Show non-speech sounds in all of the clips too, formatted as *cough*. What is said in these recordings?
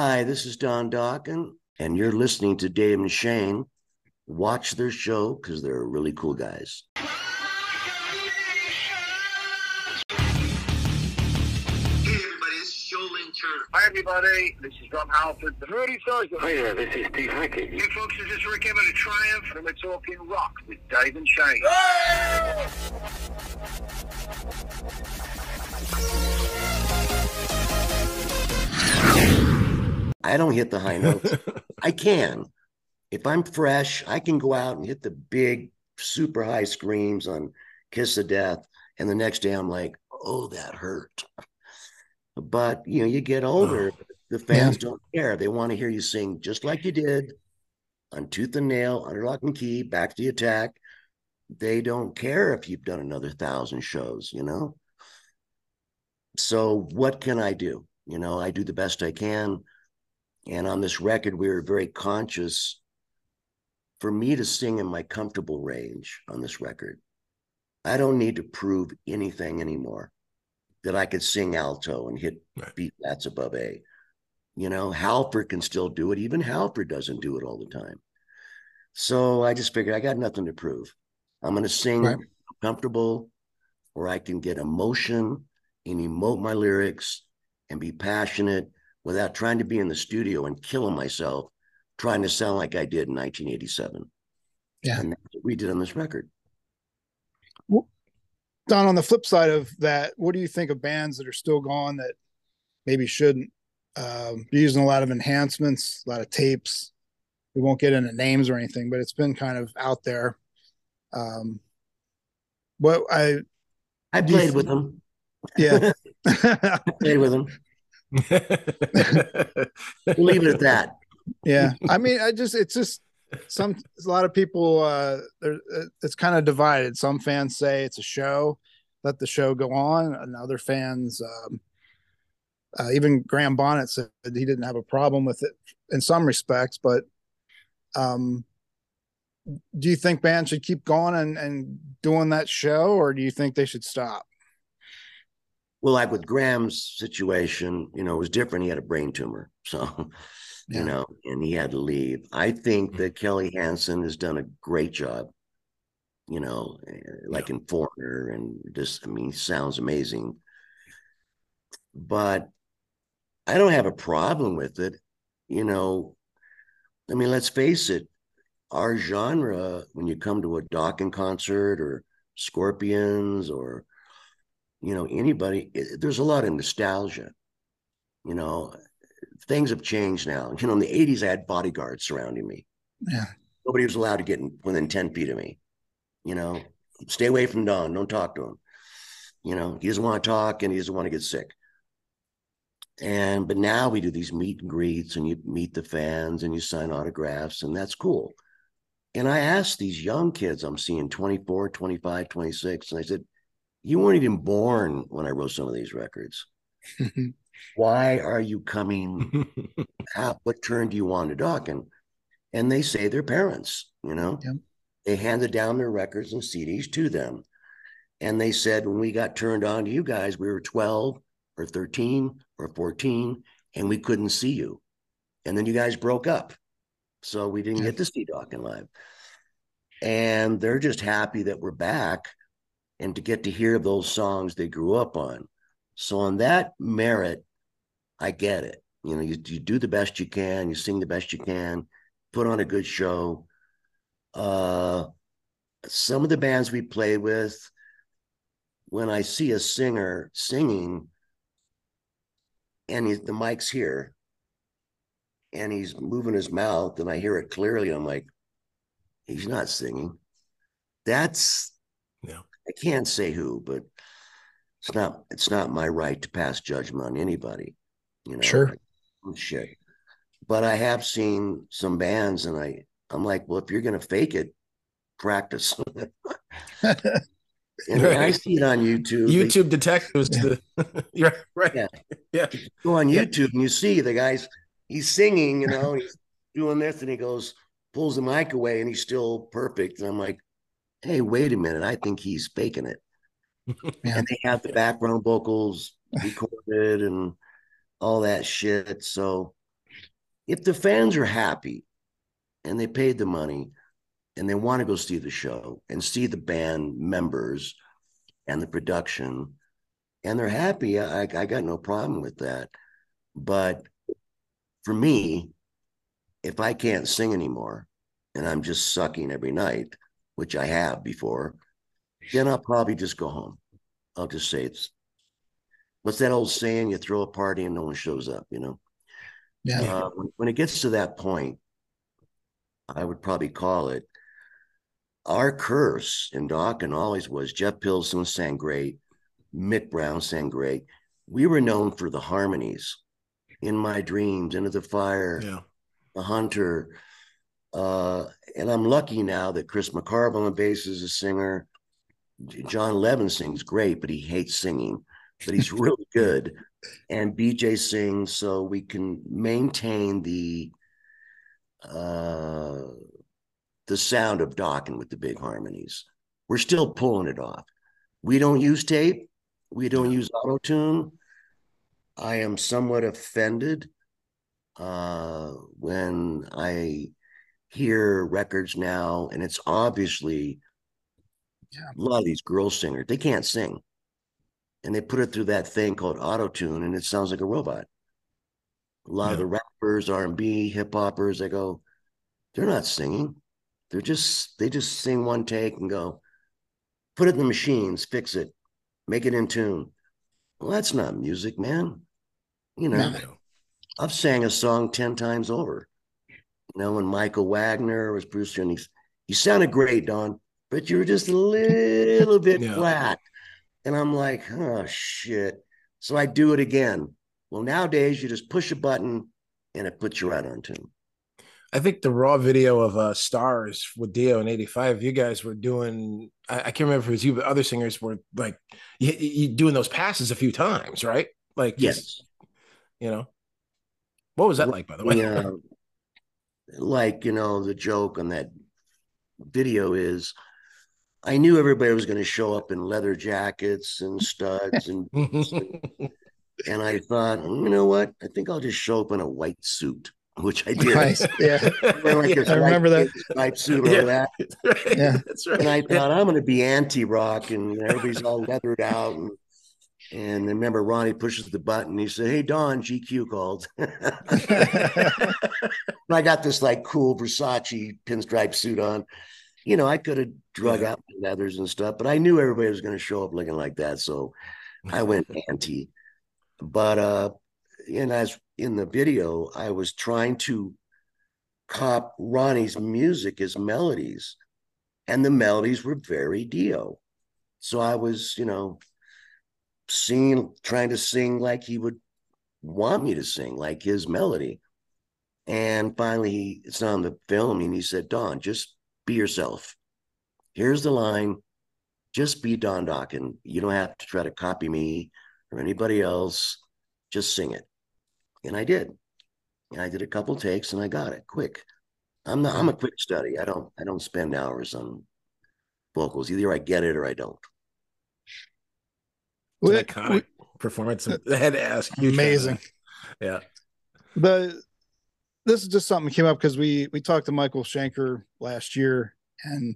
Hi, this is Don Dokken, and you're listening to Dave and Shane. Watch their show because they're really cool guys. Hey, everybody, this is Joel Inter. Hi, everybody. This is Rob Halford. The Rudy Sargent. Hi there, this is Steve Hackett. You folks, this is Rik Emmett of Triumph, and we're talking rock with Dave and Shane. I don't hit the high notes. *laughs* I can. If I'm fresh, I can go out and hit the big, super high screams on Kiss of Death. And the next day I'm like, oh, that hurt. But, you know, you get older, the fans don't care. They want to hear you sing just like you did on Tooth and Nail, Under Lock and Key, Back to the Attack. They don't care if you've done another thousand shows, you know? So what can I do? You know, I do the best I can. And on this record, we were very conscious for me to sing in my comfortable range on this record. I don't need to prove anything anymore that I could sing alto and hit Right. B flats above A. You know, Halford can still do it. Even Halford doesn't do it all the time. So I just figured I got nothing to prove. I'm going to sing Right. comfortable where I can get emotion and emote my lyrics and be passionate without trying to be in the studio and killing myself trying to sound like I did in 1987. Yeah. And that's what we did on this record. Don, on the flip side of that, what do you think of bands that are still gone that maybe shouldn't um, be using a lot of enhancements, a lot of tapes? We won't get into names or anything, but it's been kind of out there. Um, what I I played with them. yeah *laughs* I played with them. Leave it at that. yeah. I mean i just it's just some a lot of people uh there it's kind of divided. Some fans say it's a show let the show go on and other fans um uh, even graham bonnet said he didn't have a problem with it in some respects but um do you think bands should keep going and and doing that show or do you think they should stop Well, like with Graham's situation, you know, it was different. He had a brain tumor. *laughs* So, Yeah. you know, and he had to leave. I think that Kelly Hansen has done a great job, you know, eh, like in Foreigner and just, I mean, sounds amazing. But I don't have a problem with it. You know, I mean, let's face it, our genre, when you come to a Dokken concert or Scorpions or, you know, anybody, it, there's a lot of nostalgia. You know, things have changed now. You know, in the 80s, I had bodyguards surrounding me. yeah Nobody was allowed to get in, within 10 feet of me. You know, stay away from Don. Don't talk to him. You know, he doesn't want to talk and he doesn't want to get sick. And but now we do these meet and greets and you meet the fans and you sign autographs and that's cool. And I asked these young kids I'm seeing 24, 25, 26, and I said, You weren't even born when I wrote some of these records. *laughs* Why are you coming *laughs* how, what turn do you want to Dokken? And they say their parents, you know, Yep. they handed down their records and CDs to them. And they said, when we got turned on to you guys, we were 12 or 13 or 14, and we couldn't see you. And then you guys broke up. So we didn't Yeah. get to see Dokken live. And they're just happy that we're back and to get to hear those songs they grew up on. So, on that merit, I get it. You know, you, you do the best you can, you sing the best you can, put on a good show. Uh, some of the bands we play with, when I see a singer singing and he, the mic's here and he's moving his mouth and I hear it clearly, I'm like, he's not singing. That's, Yeah. I can't say who, but it's not, it's not my right to pass judgment on anybody, you know. Sure. Oh, shit. But I have seen some bands and I, I'm like, well, if you're going to fake it, practice. *laughs* and I see it on YouTube. They YouTube detectives to the *laughs* right. Yeah. Yeah. go on YouTube and you see the guy's, he's singing, you know, he's doing this and he goes, pulls the mic away and he's still perfect. And I'm like, hey, wait a minute. I think he's faking it. And they have the background vocals recorded and all that shit. So if the fans are happy and they paid the money and they want to go see the show and see the band members and the production and they're happy, I, I got no problem with that. But for me, if I can't sing anymore and I'm just sucking every night, which I have before, then I'll probably just go home. I'll just say it's what's that old saying? You throw a party and no one shows up, you know? Yeah. Uh, when, when it gets to that point, I would probably call it our curse in Dokken always was Jeff Pilson sang great, Mick Brown sang great. We were known for the harmonies in my dreams, into the fire, Yeah. the hunter. Uh, and I'm lucky now that Chris McCarvill on the bass is a singer. Jon Levin sings great, but he hates singing, but he's *laughs* really good. And BJ sings, so we can maintain the uh the sound of Dokken with the big harmonies. We're still pulling it off. We don't use tape. We don't use auto tune. I am somewhat offended uh, when I hear records now, and it's obviously Yeah. a lot of these girl singers, they can't sing. And they put it through that thing called auto tune, and it sounds like a robot. A lot of the rappers, R&B, hip hoppers, they go, they're not singing. They're just, they just sing one take and go, put it in the machines, fix it, make it in tune. Well, that's not music, man. You know, No. I've sang a song 10 times over. You know, when Michael Wagner was Bruce and he's, he sounded great, Don, but you were just a little bit Yeah. flat. And I'm like, oh shit. So I do it again. Well, nowadays you just push a button and it puts you right on tune. I think the raw video of uh Stars with Dio in '85, you guys were doing. I, I can't remember if it was you, but other singers were like you, you doing those passes a few times, right? Like Yes. you know. What was that like, by the way? Yeah. Like, you know, the joke on that video is I knew everybody was going to show up in leather jackets and studs and *laughs* and I thought, you know what? I think I'll just show up in a white suit, which I did. Nice. Yeah. *laughs* Like this I remember that. striped suit Yeah. that. *laughs* Right, Yeah. that's right. And I thought I'm going to be anti-rock, and everybody's all leathered out. And and I remember Ronnie pushes the button. He said, "Hey Don, GQ called." *laughs* And I got this like cool Versace pinstripe suit on. You know, I could have drug Yeah. out my leathers and stuff, but I knew everybody was going to show up looking like that, so I went *laughs* anti. But uh, and as in the video, I was trying to cop Ronnie's music, his melodies, and the melodies were very Dio. So I was, you know, singing, trying to sing like he would want me to sing, like his melody. And finally, he, it's on the film, and he said, Don, just be yourself. Here's the line just be Don Dokken. You don't have to try to copy me or anybody else. Just sing it. And I did. And I did a couple takes and I got it quick. I'm not, I'm a quick study. I don't, I don't spend hours on vocals. Either I get it or I don't. An iconic performance. I had to ask. Amazing. Yeah. the this is just something that came up because we we talked to Michael Schenker last year and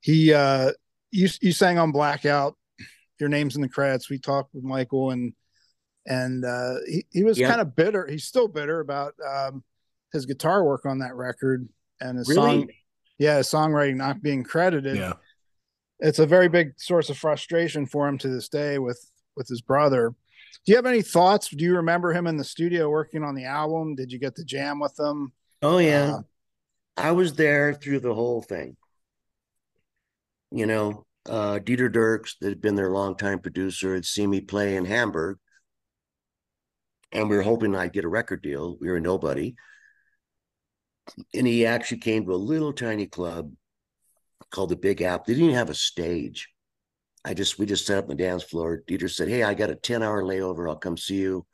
he uh you you sang on blackout your name's in the credits we talked with Michael and and uh he, he was Yeah. kind of bitter he's still bitter about um his guitar work on that record and his Really? song yeah his songwriting not being credited Yeah. It's a very big source of frustration for him to this day with with his brother. Do you have any thoughts? Do you remember him in the studio working on the album? Did you get to jam with him? Oh yeah. Uh, I was there through the whole thing. You know, uh Dieter Dierks, that had been their longtime producer, had seen me play in Hamburg. And we were hoping I'd get a record deal. We were nobody. And he actually came to a little tiny club called the Big App. They didn't even have a stage. I just we just set up the dance floor. Dieter said, Hey, I got a 10 hour layover. I'll come see you.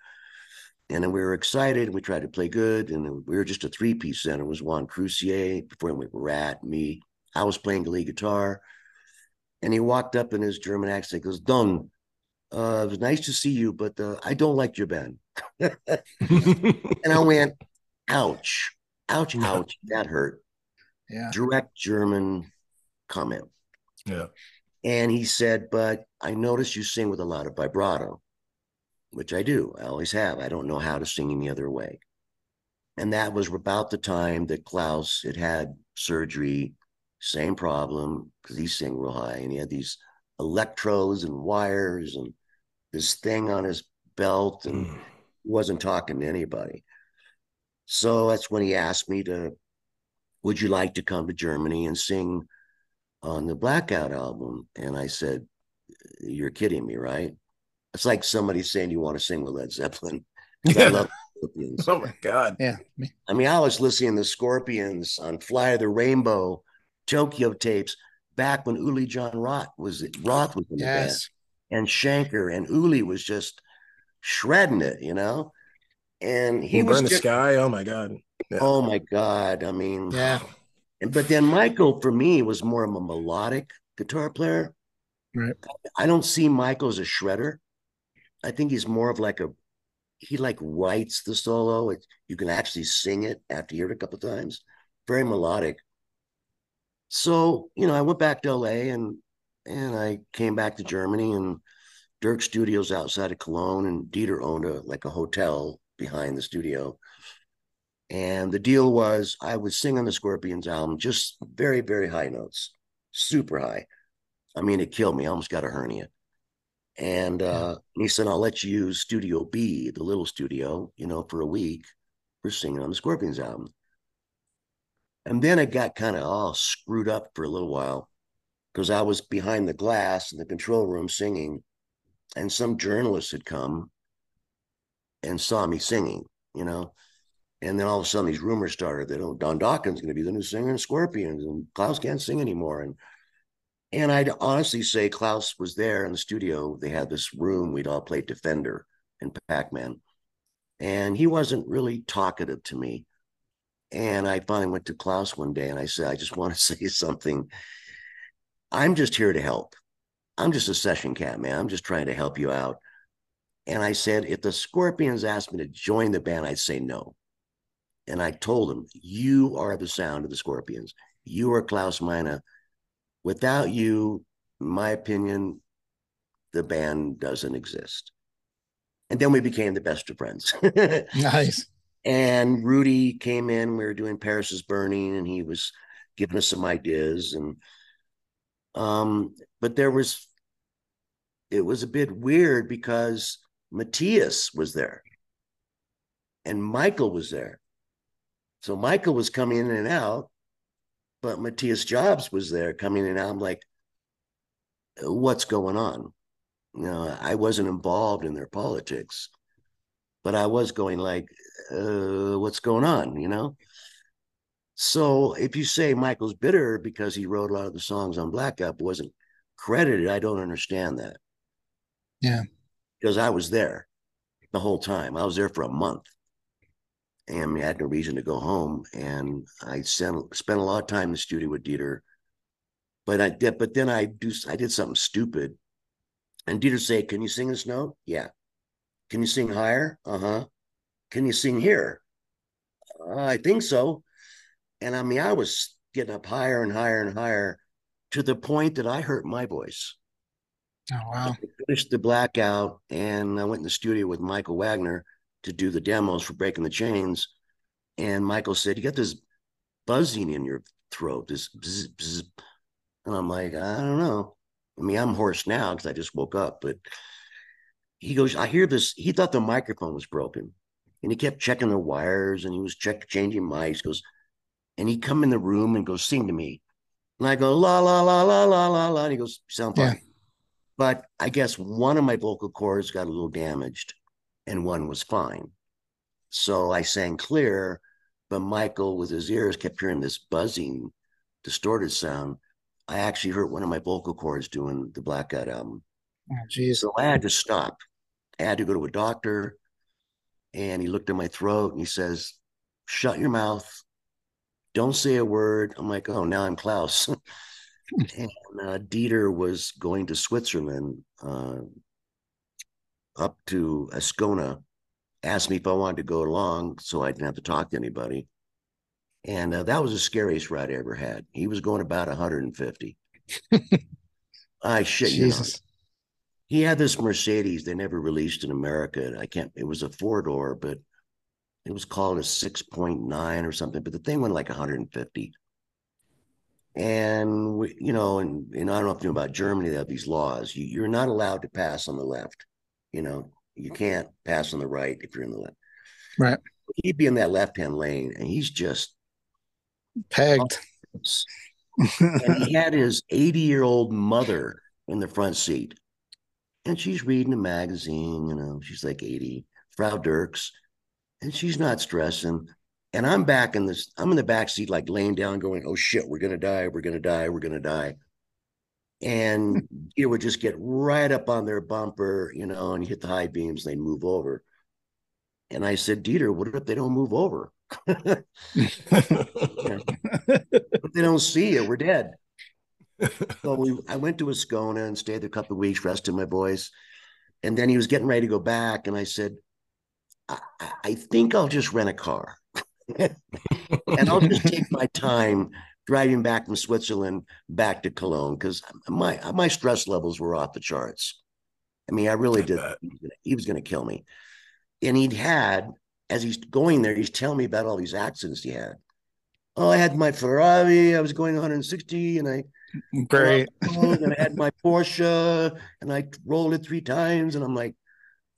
And then we were excited. We tried to play good. And we were just a three piece then. It was Juan Croucier, before we were Ratt, me. I was playing the lead guitar. And he walked up in his German accent, goes, Don, uh, it was nice to see you, but uh, I don't like your band. *laughs* And I went, ouch, ouch, ouch, that hurt. Yeah. Direct German comment. Yeah. And he said, But I noticed you sing with a lot of vibrato, which I do. I always have. I don't know how to sing any other way. And that was about the time that Klaus had had surgery, same problem, because he sang real high and he had these electrodes and wires and this thing on his belt and Mm. wasn't talking to anybody. So that's when he asked me to, would you like to come to Germany and sing on the Blackout album? And I said, you're kidding me, right? It's like somebody saying you want to sing with Led Zeppelin. *laughs* I Yeah. love *laughs* Scorpions. Oh my God. Yeah. I mean, I was listening to the Scorpions on Fly of the Rainbow, Tokyo tapes, back when Uli John Roth was Roth was in the band and Schenker and Uli was just shredding it, you know. And he He was burn the just, sky. Oh my God. Yeah. oh my god! I mean, Yeah. And- But then Michael, for me, was more of a melodic guitar player. Right. I don't see Michael as a shredder. I think he's more of like a he like writes the solo. It, you can actually sing it after you hear it a couple times. Very melodic. So you know, I went back to LA and and I came back to Germany and Dirk Studios outside of Cologne and Dieter owned a like a hotel behind the studio. And the deal was I would sing on the Scorpions album just very, very high notes, super high. I mean, it killed me. I almost got a hernia. And uh, he said, I'll let you use Studio B, the little studio, you know, for a week for singing on the Scorpions album. And then it got kind of all screwed up for a little while because I was behind the glass in the control room singing, and some journalist had come and saw me singing, you know. And then all of a sudden, these rumors started that oh, Don Dokken's going to be the new singer in Scorpions, and Klaus can't sing anymore. And and I'd honestly say Klaus was there in the studio. They had this room we'd all play Defender and Pac Man, and he wasn't really talkative to me. And I finally went to Klaus one day and I said, I just want to *laughs* say something. I'm just here to help. I'm just a session cat, man. I'm just trying to help you out. And I said, if the Scorpions asked me to join the band, I'd say no. And I told him, You are the sound of the Scorpions. You are Klaus Meine. Without you, my opinion, the band doesn't exist. And then we became the best of friends. *laughs* Nice. and Rudy came in. We were doing Paris is Burning, and he was giving us some ideas. And um, but there was it was a bit weird because Matthias was there and Michael was there. So Michael was coming in and out, but Matthias Jabs was there coming in and out. I'm like, what's going on? You know, I wasn't involved in their politics, but I was going like, uh, what's going on? You know? So if you say Michael's bitter because he wrote a lot of the songs on Blackout wasn't credited, I don't understand that. Yeah. Because I was there the whole time. I was there for a month. And I had no reason to go home. And I sent, spent a lot of time in the studio with Dieter. But I did, but then I do I did something stupid. And Dieter say, Can you sing this note? Yeah. Can you sing higher? Uh-huh. Can you sing here? Uh, I think so. And I mean, I was getting up higher and higher and higher to the point that I hurt my voice. Oh wow. I finished the blackout and I went in the studio with Michael Wagner to do the demos for Breaking the Chains. And Michael said, You got this buzzing in your throat, this bzz, bzz. And I'm like, I don't know. I mean, I'm hoarse now because I just woke up, but he goes, I hear this. He thought the microphone was broken and he kept checking the wires and he was check changing mics. Goes, and he come in the room and goes, sing to me. And I go, la, la, la, la, la, la, la. And he goes, sound fine. Yeah. But I guess one of my vocal cords got a little damaged and one was fine. So I sang clear, but Michael, with his ears, kept hearing this buzzing, distorted sound. I actually hurt one of my vocal cords doing the Blackout album. Oh, geez. So I had to stop. I had to go to a doctor. And he looked at my throat and he says, Shut your mouth. Don't say a word. I'm like, Oh, now I'm Klaus. *laughs* and uh, Dieter was going to Switzerland uh, up to Ascona asked me if I wanted to go along so I didn't have to talk to anybody. And uh, that was the scariest ride I ever had. He was going about 150. *laughs* I shit you not. He had this Mercedes they never released in America. I can't, it was a four door, but it was called a 6.9 or something. But the thing went like 150. And, we, you know, and, and I don't know if you know about Germany, they have these laws. You, you're not allowed to pass on the left. You know, you can't pass on the right if you're in the left. Right. He'd be in that left hand lane and he's just Pegged. *laughs* and he had his 80 year old mother in the front seat. And she's reading a magazine, you know, she's like 80, Frau Dierks, and she's not stressing. And I'm back in this, I'm in the back seat, like laying down, going, oh shit, we're gonna die, we're gonna die, we're gonna die. And *laughs* it would just get right up on their bumper, you know, and hit the high beams, they'd move over. And I said, Dieter, what if they don't move over? *laughs* if they don't see you, we're dead. so we, I went to Ascona and stayed there a couple of weeks, rested my voice, and then he was getting ready to go back, and I said, I, I think I'll just rent a car, *laughs* and I'll just take my time driving back from Switzerland back to Cologne because my my stress levels were off the charts. I mean, I really did. He was going to kill me, and he'd had as he's going there, he's telling me about all these accidents he had. Oh, I had my Ferrari. I was going 160, and I *laughs* Great. and I had my *laughs* Porsche, and I rolled it three times, and I'm like,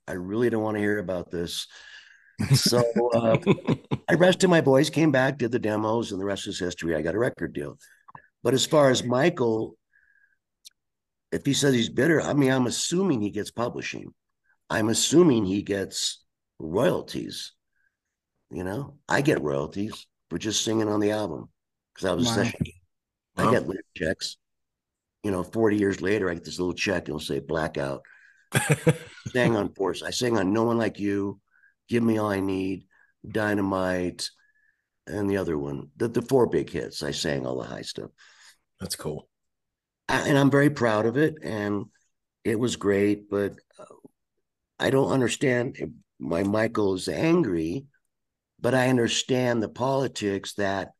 I really don't want to hear about this. So uh, I rested my voice, came back, did the demos, and the rest is history. I got a record deal. But as far as Michael, if he says he's bitter, I mean, I'm assuming he gets publishing. I'm assuming he gets royalties. You know, I get royalties for just singing on the album because I was Wow. a session. I get lyric checks. You know, 40 years later, I get this little check. and It'll say blackout. *laughs* sang on Force. I sang on No One Like You, Give Me All I Need, Dynamite, and the other one. The, the four big hits. I sang all the high stuff. That's cool. I- and I'm very proud of it. And it was great, but uh, I don't understand why Michael is angry, but I understand the politics that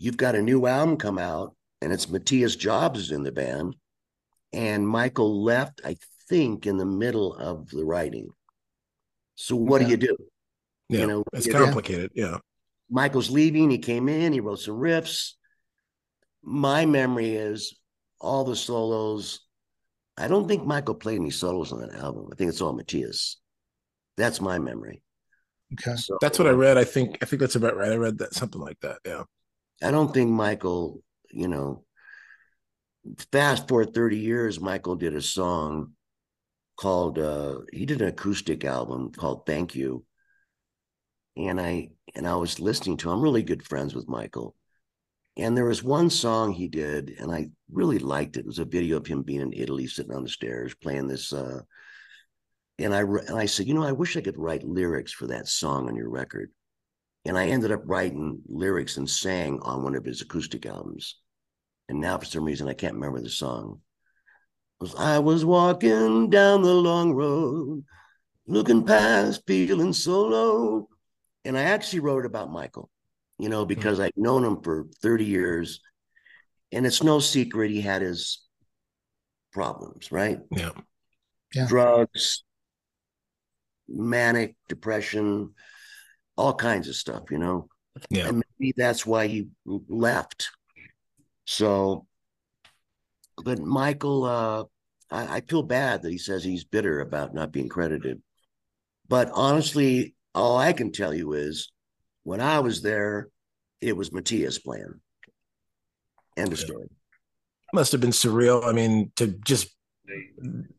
you've got a new album come out and it's Matthias Jabs is in the band. And Michael left, I think, in the middle of the writing. So what do you do? Yeah, You know, it's complicated. Yeah. Michael's leaving. He came in, he wrote some riffs. My memory is all the solos. I don't think Michael played any solos on that album. I think it's all Matthias. That's my memory. Okay. So That's what I read. I think I think that's about right. I read that something like that. Yeah. I don't think Michael, you know, fast forward 30 years, Michael did a song called uh he did an acoustic album called Thank You. And I and I was listening to I'm really good friends with Michael. And there was one song he did, and I really liked it. It was a video of him being in Italy, sitting on the stairs, playing this. Uh, and I and I said, you know, I wish I could write lyrics for that song on your record. And I ended up writing lyrics and sang on one of his acoustic albums. And now, for some reason, I can't remember the song. Was I was walking down the long road, looking past, feeling so low. And I actually wrote about Michael, you know, because I'd known him for 30 years. And it's no secret he had his problems, right? Yeah. Yeah. Drugs, manic depression, all kinds of stuff, you know. Yeah. And maybe that's why he left. So, but Michael, uh, I, I feel bad that he says he's bitter about not being credited. But honestly, all I can tell you is when I was there, it was Matthias playing. End of Yeah. story. Must have been surreal. I mean, to just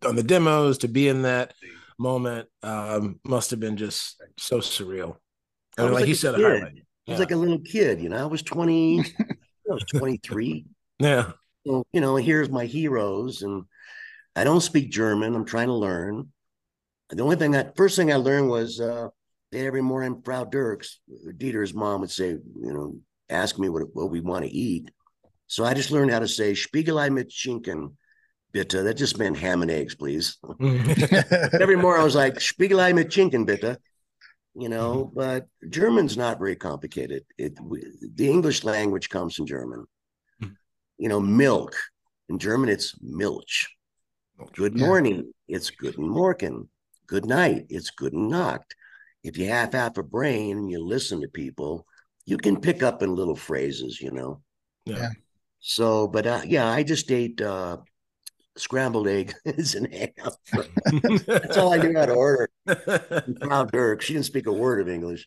on the demos to be in that moment um must have been just so surreal. I was like like you said. I was like a little kid, you know. I was 20, *laughs* I was 23. Yeah. So, you know, here's my heroes, and I don't speak German. I'm trying to learn. The only thing I first thing I learned was uh every morning Frau Dierks, Dieter's mom would say, you know, ask me what, what we want to eat. So I just learned how to say Spiegelei mit Schinken, bitte. That just meant ham and eggs, please. *laughs* Every morning I was like, Spiegelei mit Schinken, bitte. you know, but German's not very complicated. It we, the English language comes from German. Mhm. You know, milk in German it's Milch. Good Yeah. morning, it's Guten Morgen. Good night, it's Guten Nacht. If you have half a brain and you listen to people, you can pick up in little phrases, you know. Yeah. Yeah. So, but uh, yeah, I just ate uh, scrambled *laughs* eggs and ham. That's all I knew how to order. And Frau Dirk, she didn't speak a word of English,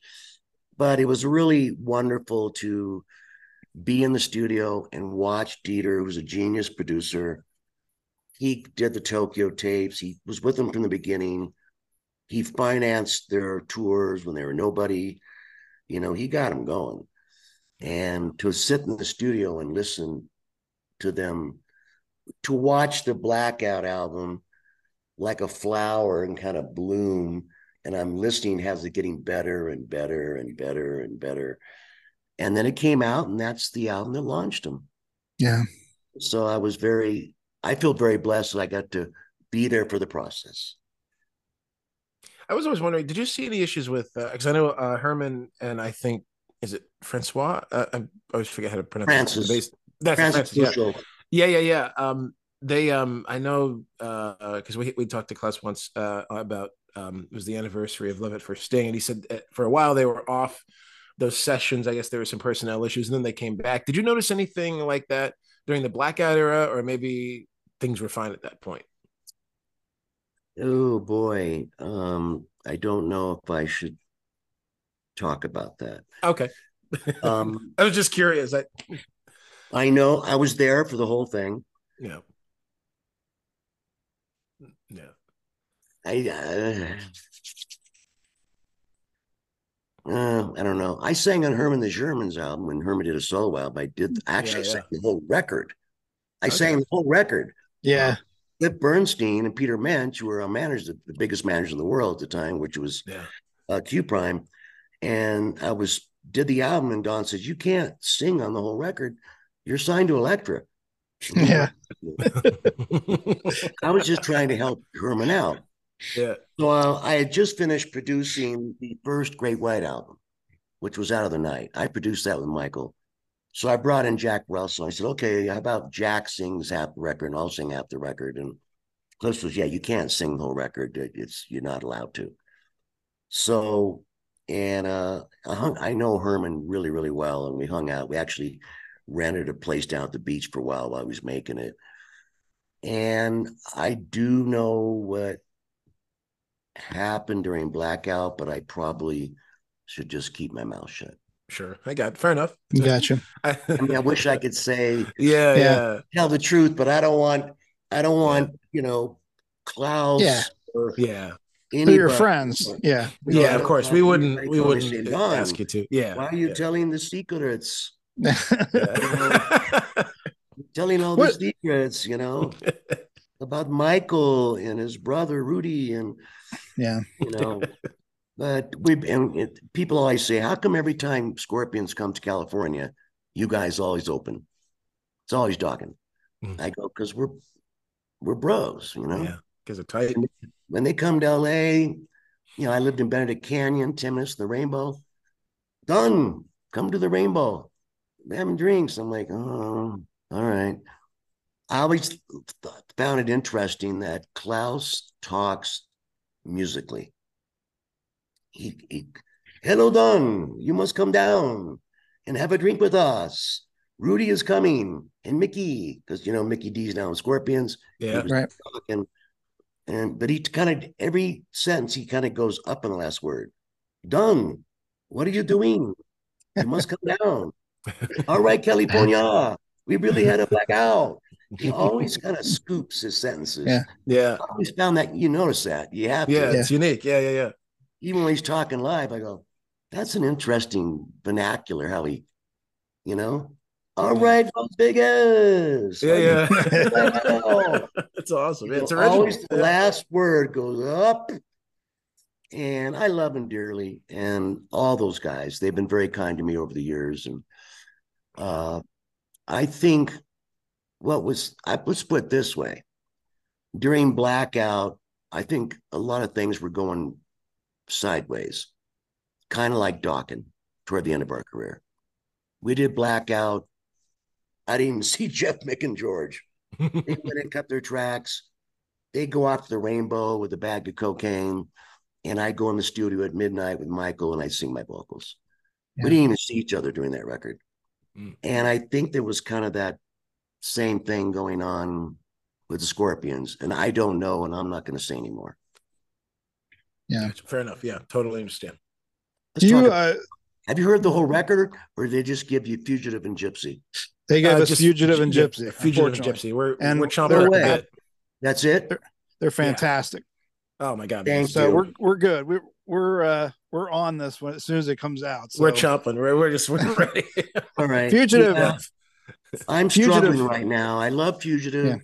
but it was really wonderful to be in the studio and watch Dieter, who's a genius producer. He did the Tokyo tapes. He was with them from the beginning. He financed their tours when they were nobody. You know, he got them going. And to sit in the studio and listen to them, to watch the Blackout album like a flower and kind of bloom. And I'm listening, has it getting better and better and better and better. And then it came out, and that's the album that launched them. Yeah. So I was very, I feel very blessed that I got to be there for the process. I was always wondering, did you see any issues with? Because I know uh, Herman and I think is it Francois? Uh, I always forget how to pronounce Francis. It. That's Francis Francis. Yeah. Yeah, yeah, yeah. Um, they, um, I know, uh, because we we talked to Klaus once uh about um, it was the anniversary of Love at First Sting, and he said uh, for a while they were off those sessions. I guess there were some personnel issues, and then they came back. Did you notice anything like that during the blackout era, or maybe things were fine at that point? Oh boy, um, I don't know if I should talk about that. Okay, Um, *laughs* I was just curious. I, I know I was there for the whole thing. yeah, yeah. I uh, uh, I don't know. I sang on Herman the Germans album when Herman did a solo album. I did actually yeah. sang the whole record. I Okay. sang the whole record. Yeah. Cliff Burnstein and Peter Mensch were our managers, the biggest managers in the world at the time, which was Yeah. uh, Q Prime. And I was did the album, and Don says, "You can't sing on the whole record. You're signed to Elektra." Yeah. *laughs* I was just trying to help Herman out. yeah. So uh, I had just finished producing the first Great White album, which was Out of the Night. I produced that with Michael. So I brought in Jack Russell. I said, okay, how about Jack sings half the record and I'll sing half the record? And Cliff was, yeah, you can't sing the whole record. It's you're not allowed to. So, and uh, I, hung, I know Herman really, really well, and we hung out. We actually rented a place down at the beach for a while while I was making it. And I do know what happened during blackout, but I probably should just keep my mouth shut. Sure, I got it. fair enough. Gotcha. I mean, I wish I could say *laughs* yeah, Yeah. yeah, tell the truth, but I don't want I don't want, you know, Klaus Yeah. or yeah, They're anybody. your friends. Yeah. You know, yeah. Of course, we wouldn't, we wouldn't and saying, "Don, ask you to. Yeah. Why are you yeah. telling the secrets? *laughs* Yeah. Telling all What- the secrets, you know, *laughs* about Michael and his brother Rudy and Yeah. you know. But we and people always say, "How come every time Scorpions come to California, you guys always open? It's always talking." Mm. I go, "Because we're we're bros, you know. yeah, because of tight. When they come to LA, you know, I lived in Benedict Canyon, to the Rainbow. Done. Come to the Rainbow. We're having drinks. I'm like, oh, all right. I always th- found it interesting that Klaus talks musically. He, he, hello, Don. You must come down and have a drink with us. Rudy is coming, and Mikkey, because you know Mikkey Dee's now in Scorpions. Yeah, Right. talking, and but he kind of every sentence he kind of goes up in the last word. Done. What are you doing? You must come down. *laughs* All right, Kelly Ponya. We really had a blackout. He always *laughs* kind of scoops his sentences. Yeah. yeah, I always found that you notice that. You have yeah. to. It's unique. Yeah, yeah, yeah. Even when he's talking live, I go, that's an interesting vernacular, how he, you know. All right, Las Vegas. Yeah, yeah. It's *laughs* awesome. It's know. Always the last word goes up. And I love him dearly. And all those guys, they've been very kind to me over the years. And uh, I think what was, I, let's put it this way during blackout, I think a lot of things were going sideways. kind of like Dokken toward the end of our career. We did Blackout. I didn't even *laughs* see Jeff, Mick, and George. They *laughs* went and cut their tracks. They go off to the rainbow with a bag of cocaine, and I go in the studio at midnight with Michael and I sing my vocals. Yeah. We didn't even see each other during that record. Mm. And I think there was kind of that same thing going on with the Scorpions. And I don't know, and I'm not going to say anymore. Yeah. Fair enough. Yeah, totally understand. Let's Do you? about- Uh, have you heard the whole record, or did they just give you Fugitive and Gypsy? they gave Uh, us fugitive and yeah, gypsy. Fugitive and. Gypsy. We're And we're chomping at the bit. That's it. They're fantastic. Oh my god. Thank So you. we're we're good. We're we're uh we're on this one as soon as it comes out. So We're chomping. We're, we're just we're *laughs* ready. All right. Fugitive. Yeah, I'm Fugitive. struggling right now. I love Fugitive. Yeah.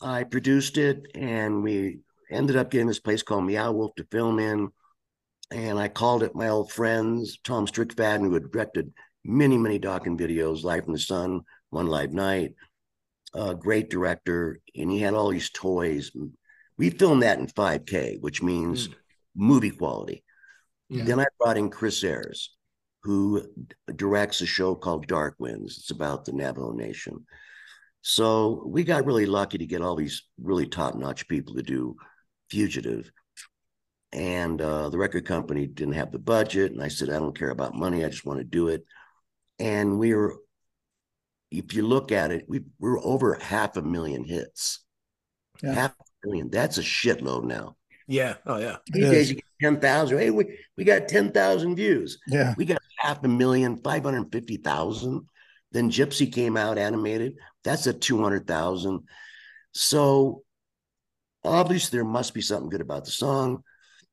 I produced it, and we ended up getting this place called Meow Wolf to film in. And I called it my old friends, Tom Strickfaden, who had directed many, many Dokken videos, Life in the Sun, One Live Night, a great director, and he had all these toys. We filmed that in 5K, which means Mm. movie quality. Yeah. Then I brought in Chris Ayres, who directs a show called Dark Winds. It's about the Navajo Nation. So we got really lucky to get all these really top-notch people to do Fugitive. And uh, the record company didn't have the budget. And I said, I don't care about money. I just want to do it. And we were, if you look at it, we, we're over half a million hits. Yeah. Half a million. That's a shitload now. yeah. Oh yeah. These It days is. you get 10,000. Hey, we, we got 10,000 views. Yeah. We got half a million, 550,000. Then Gypsy came out animated. That's a 200,000. So obviously there must be something good about the song.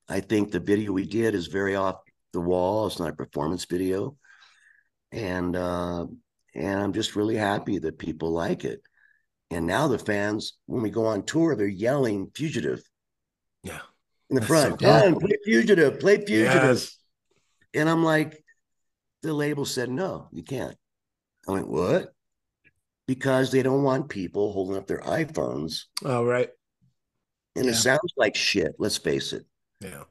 I think the video we did is very off the wall. It's not a performance video. And uh and I'm just really happy that people like it. And now the fans, when we go on tour, they're yelling fugitive Yeah. in the That's front. so Come on, play fugitive, play fugitive. Yes. And I'm like, the label said, no, you can't. I went, what? Because they don't want people holding up their iPhones. Oh right. And Yeah. it sounds like shit. Let's face it. Yeah.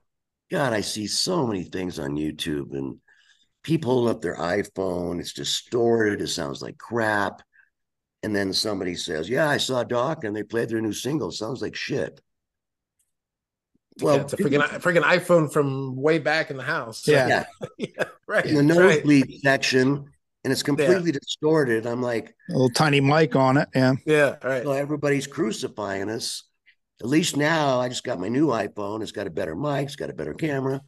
God, I see so many things on YouTube and people holding up their iPhone. It's distorted. It sounds like crap. And then somebody says, yeah, I saw Dokken they played their new single. Sounds like shit. Well, it's a freaking freaking iPhone from way back in the house. So- Yeah. yeah, *laughs* yeah. Right. in the That's right. section, and it's completely distorted. I'm like, A little tiny mic on it. Yeah. Yeah. Right. So everybody's crucifying us. At least now I just got my new iPhone. It's got a better mic, it's got a better camera.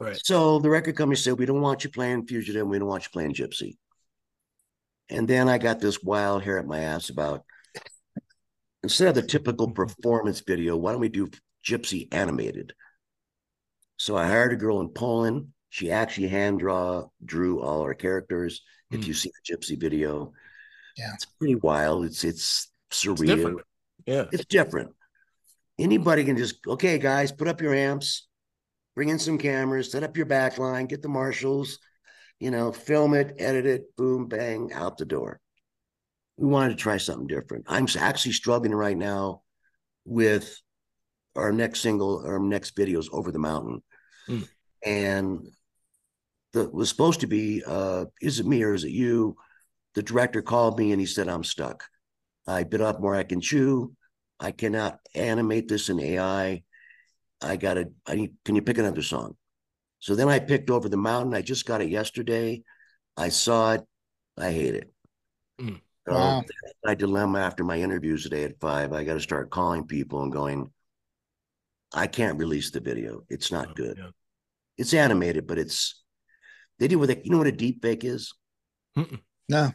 Right. So the record company said, We don't want you playing Fugitive, we don't want you playing Gypsy. And then I got this wild hair at my ass about instead of the typical performance video, why don't we do Gypsy animated? So I hired a girl in Poland. She actually hand draw drew all our characters. If Hmm. you see the Gypsy video, Yeah. it's pretty wild. It's it's surreal. It's. Yeah. It's different. Anybody can just, okay, guys, put up your amps, bring in some cameras, set up your back line, get the marshals, you know, film it, edit it, boom, bang, out the door. We wanted to try something different. I'm actually struggling right now with our next single, our next videos, Over the Mountain. Hmm. And that was supposed to be, uh, is it me or is it you? The director called me and he said, I'm stuck. I bit off more I can chew. I cannot animate this in AI. I gotta, I need, can you pick another song? So then I picked Over the Mountain. I just got it yesterday. I saw it. I hate it. Mm. So Wow. that's my dilemma after my interviews today at five. I got to start calling people and going, I can't release the video. It's not good. Yeah. It's animated, but it's, they do what they, you know what a deep fake is? No.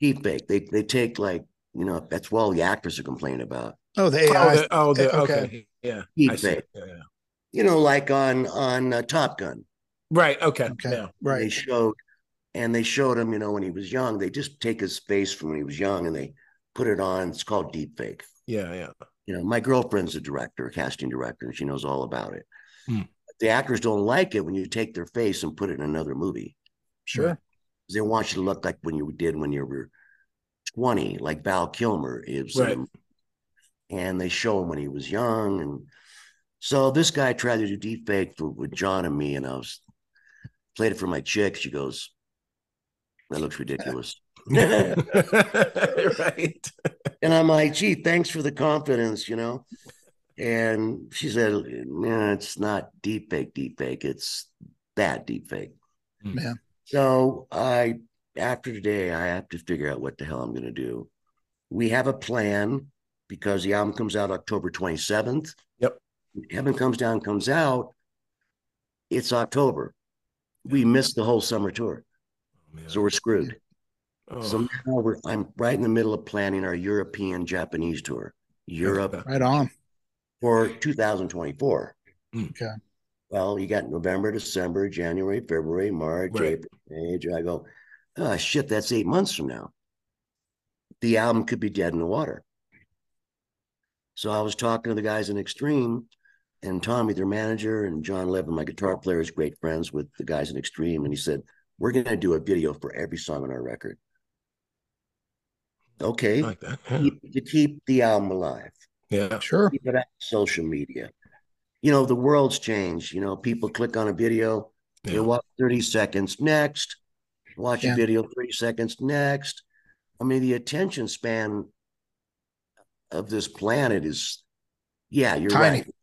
Deep fake. They, they take like, you know, that's what all the actors are complaining about. Oh, the Oh, AI. the, oh, the, Okay. okay. Yeah. Deep fake. Yeah, yeah. You know, like on, on uh, Top Gun. Right. Okay. Okay. Yeah. they showed and they showed him you know when he was young they just take his face from when he was young and they put it on it's called deep fake Yeah. Yeah. you know my girlfriend's a director a casting director and she knows all about it Hmm. the actors don't like it when you take their face and put it in another movie Sure. they want you to look like when you did when you were 20 like val kilmer is Right. um, and they show him when he was young and so this guy tried to do deep fake for, with john and me and i was played it for my chick. She goes, "That looks ridiculous." *laughs* right. And I'm like, gee, thanks for the confidence, you know. And she said, nah, it's not deep fake, deep fake. It's bad deep fake. Yeah. So I, after today, I have to figure out what the hell I'm going to do. We have a plan because the album comes out October 27th. Yep. Heaven Comes Down comes out. It's October. We missed the whole summer tour. Oh, man. So we're screwed. Oh, So now we're, I'm right in the middle of planning our European Japanese tour, Europe *laughs* Right on. for 2024. Hmm. Okay. Well, you got November, December, January, February, March, Right. April, May, June. I go, oh shit, that's eight months from now. The album could be dead in the water. So I was talking to the guys in Extreme, and Tommy, their manager, and Jon Levin, my guitar player, is great friends with the guys in Extreme, and he said, "We're going to do a video for every song on our record." Okay, like that. Yeah. keep, to keep the album alive yeah. Sure. keep it on social media. You know, the world's changed. You know, people click on a video, they watch 30 seconds next, watch Yeah. a video 30 seconds next. I mean, the attention span of this planet is, yeah, you're Tiny. right.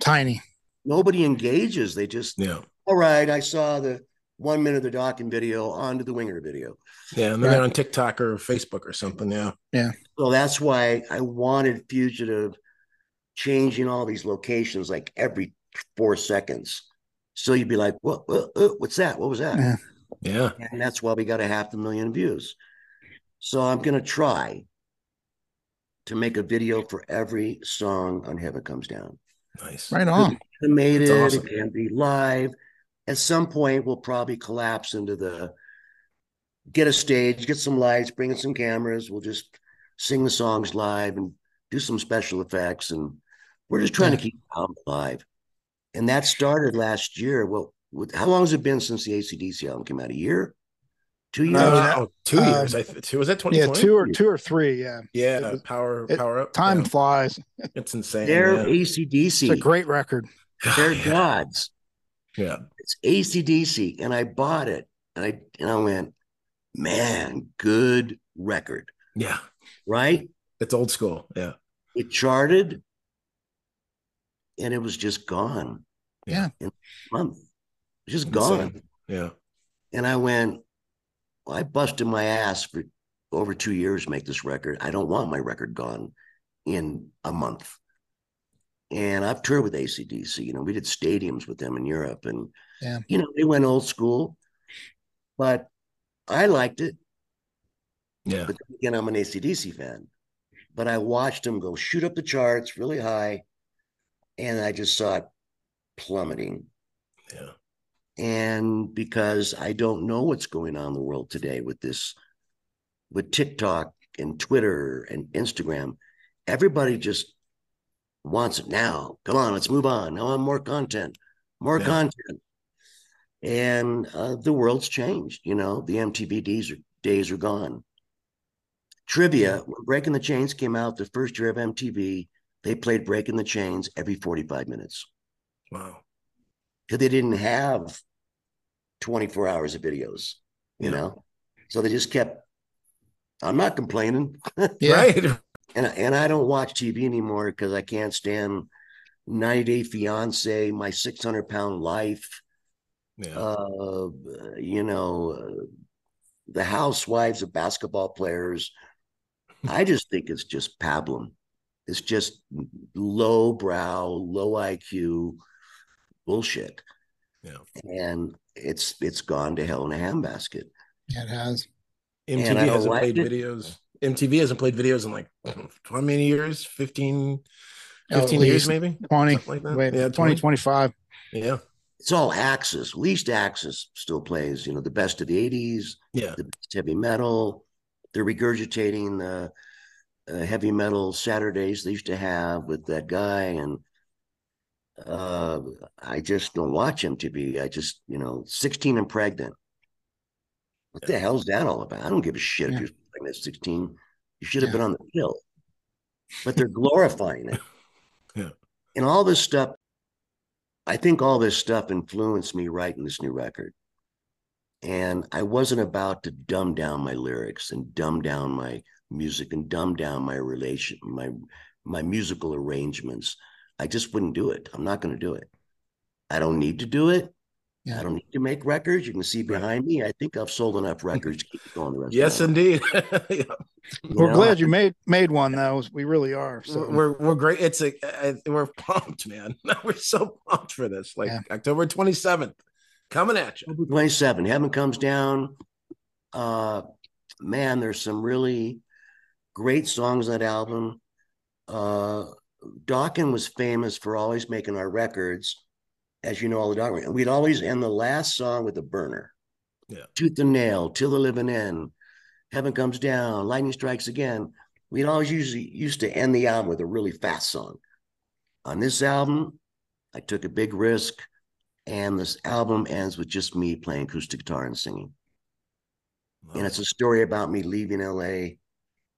Tiny. Nobody engages. They just, Yeah. all right, I saw the one minute of the Dokken video onto the winger video. Yeah. And then they're on TikTok or Facebook or something. Yeah. Yeah. So that's why I wanted Fugitive changing all these locations like every four seconds. So you'd be like, what, what uh, what's that? What was that? Yeah. Yeah. And that's why we got a half a million views. So I'm going to try to make a video for every song on Heaven Comes Down. Nice. Right on. Animated, That's awesome. it can be live. At some point, we'll probably collapse into the get a stage, get some lights, bring in some cameras. We'll just sing the songs live and do some special effects. And we're just trying to keep the album alive. And that started last year. Well, with, how long has it been since the ACDC album came out? A year? Two years? Uh, oh, two uh, years. I th- two, was that 2020? Yeah, two or two or three. Yeah. Yeah. Was- power, it- power up. Time Yeah. flies. *laughs* It's insane. They're yeah. It's a great record. *sighs* They're yeah. gods. yeah. It's ACDC. And I bought it. And I and I went, man, good record. Yeah. Right? It's old school. Yeah. It charted and it was just gone. Yeah. In a month. Just Insane. gone. Yeah. And I went, well, I busted my ass for over two years to make this record. I don't want my record gone in a month. And I've toured with ACDC. You know, we did stadiums with them in Europe. And, Yeah. you know, they went old school, but I liked it. Yeah. But again, I'm an ACDC fan. But I watched them go shoot up the charts really high. And I just saw it plummeting. Yeah. And because I don't know what's going on in the world today with this, with TikTok and Twitter and Instagram, everybody just wants it now. Come on, let's move on. I want more content, more Yeah. content. And uh, the world's changed. You know, the MTV days are, days are gone. Trivia: When Breaking the Chains came out, the first year of MTV, they played Breaking the Chains every forty-five minutes Wow. Because they didn't have 24 hours of videos, you Yeah. know? So they just kept, I'm not complaining. Yeah. *laughs* Right. And, and I don't watch TV anymore because I can't stand 90 Day Fiance, My 600 Pound Life, Yeah. uh, you know, uh, The Housewives of Basketball Players. *laughs* I just think it's just pablum. It's just low brow, low IQ bullshit. Yeah. And it's it's gone to hell in a handbasket. Yeah, it has. MTV don't hasn't like played it. videos. MTV hasn't played videos in like *clears throat* how many years? 15, Oh, at 15 years, maybe? 20. Like that. Wait, yeah, 20, 25. Yeah. It's all AXS. Least AXS still plays, you know, the best of the 80s, Yeah. the best heavy metal. They're regurgitating the uh, heavy metal Saturdays they used to have with that guy. And uh, I just don't watch MTV. I just, you know, 16 and pregnant. What the hell's that all about? I don't give a shit Yeah. if you're pregnant at 16. You should have Yeah. been on the pill. But they're glorifying it. *laughs* Yeah. And all this stuff, I think all this stuff influenced me writing this new record. And I wasn't about to dumb down my lyrics and dumb down my music and dumb down my relation, my my musical arrangements. I just wouldn't do it. I'm not going to do it. I don't need to do it. Yeah. I don't need to make records. You can see behind me. I think I've sold enough records to keep going the rest. Yes, of my indeed. *laughs* Yeah. We're know, glad you made made one though. We really are. So We're we're great. It's a we're pumped, man. *laughs* We're so pumped for this. Like Yeah. October twenty seventh, coming at you. October 27. Heaven comes down. Uh man, there's some really great songs on that album. Uh Dokken's was famous for always making our records, as you know, all the Dokkens. We'd always end the last song with a burner. Yeah. Tooth and nail, till the living end. Heaven comes down, lightning strikes again. We'd always usually used to end the album with a really fast song. On this album, I took a big risk, and this album ends with just me playing acoustic guitar and singing. And it's a story about me leaving LA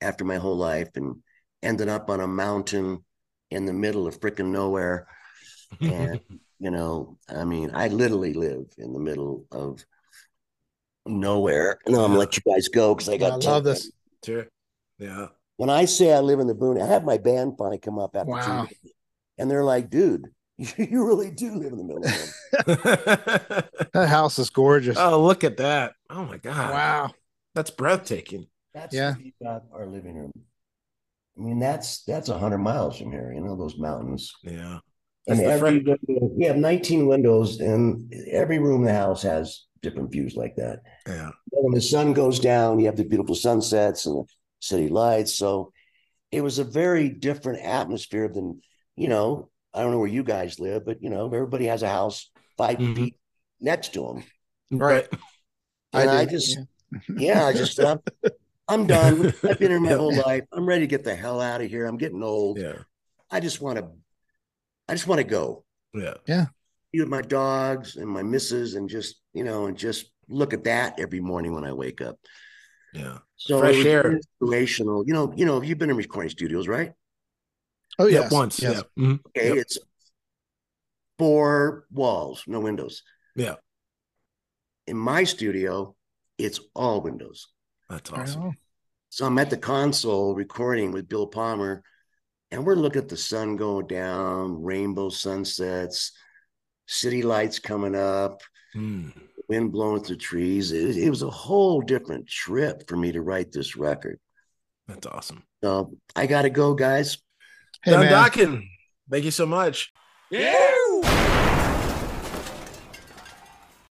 after my whole life and ending up on a mountain in the middle of freaking nowhere. And, *laughs* you know, I mean, I literally live in the middle of nowhere. And I'm gonna let you guys go because I got. I got love this. sure. Yeah. when I say I live in the boon, I have my band finally come up after two Wow. years, and they're like, dude, *laughs* you really do live in the middle of them. *laughs* That house is gorgeous. oh, look at that. Oh my god. wow. That's breathtaking. That's Yeah. yeah. got our living room. I mean, that's that's a hundred miles from here, you know, those mountains. Yeah. And That's the every front- window, we have 19 windows, and every room in the house has different views like that. Yeah. when the sun goes down, you have the beautiful sunsets and the city lights. So it was a very different atmosphere than, you know, I don't know where you guys live, but you know, everybody has a house 5 Mhm. feet next to them. Right. And I, do, just, yeah. yeah, I just, *laughs* I'm, I'm done. I've been here my *laughs* Yeah. whole life. I'm ready to get the hell out of here. I'm getting old. Yeah. I just want to, I just want to go Yeah. Yeah. Be with my dogs and my missus and just, you know, and just look at that every morning when I wake up. Yeah. So Fresh it was air. inspirational. You know, you know, you've been in recording studios, right? Oh Yeah. yes. Once. yes. Yeah. Mhm. Okay, Yep. it's four walls, no windows. Yeah. In my studio, it's all windows. That's awesome. So I'm at the console recording with Bill Palmer, and we're looking at the sun going down, rainbow sunsets, city lights coming up, Hmm. wind blowing through trees. It, it was a whole different trip for me to write this record. That's awesome. So I got to go, guys. Hey Don man. Dokken, thank you so much. Yeah!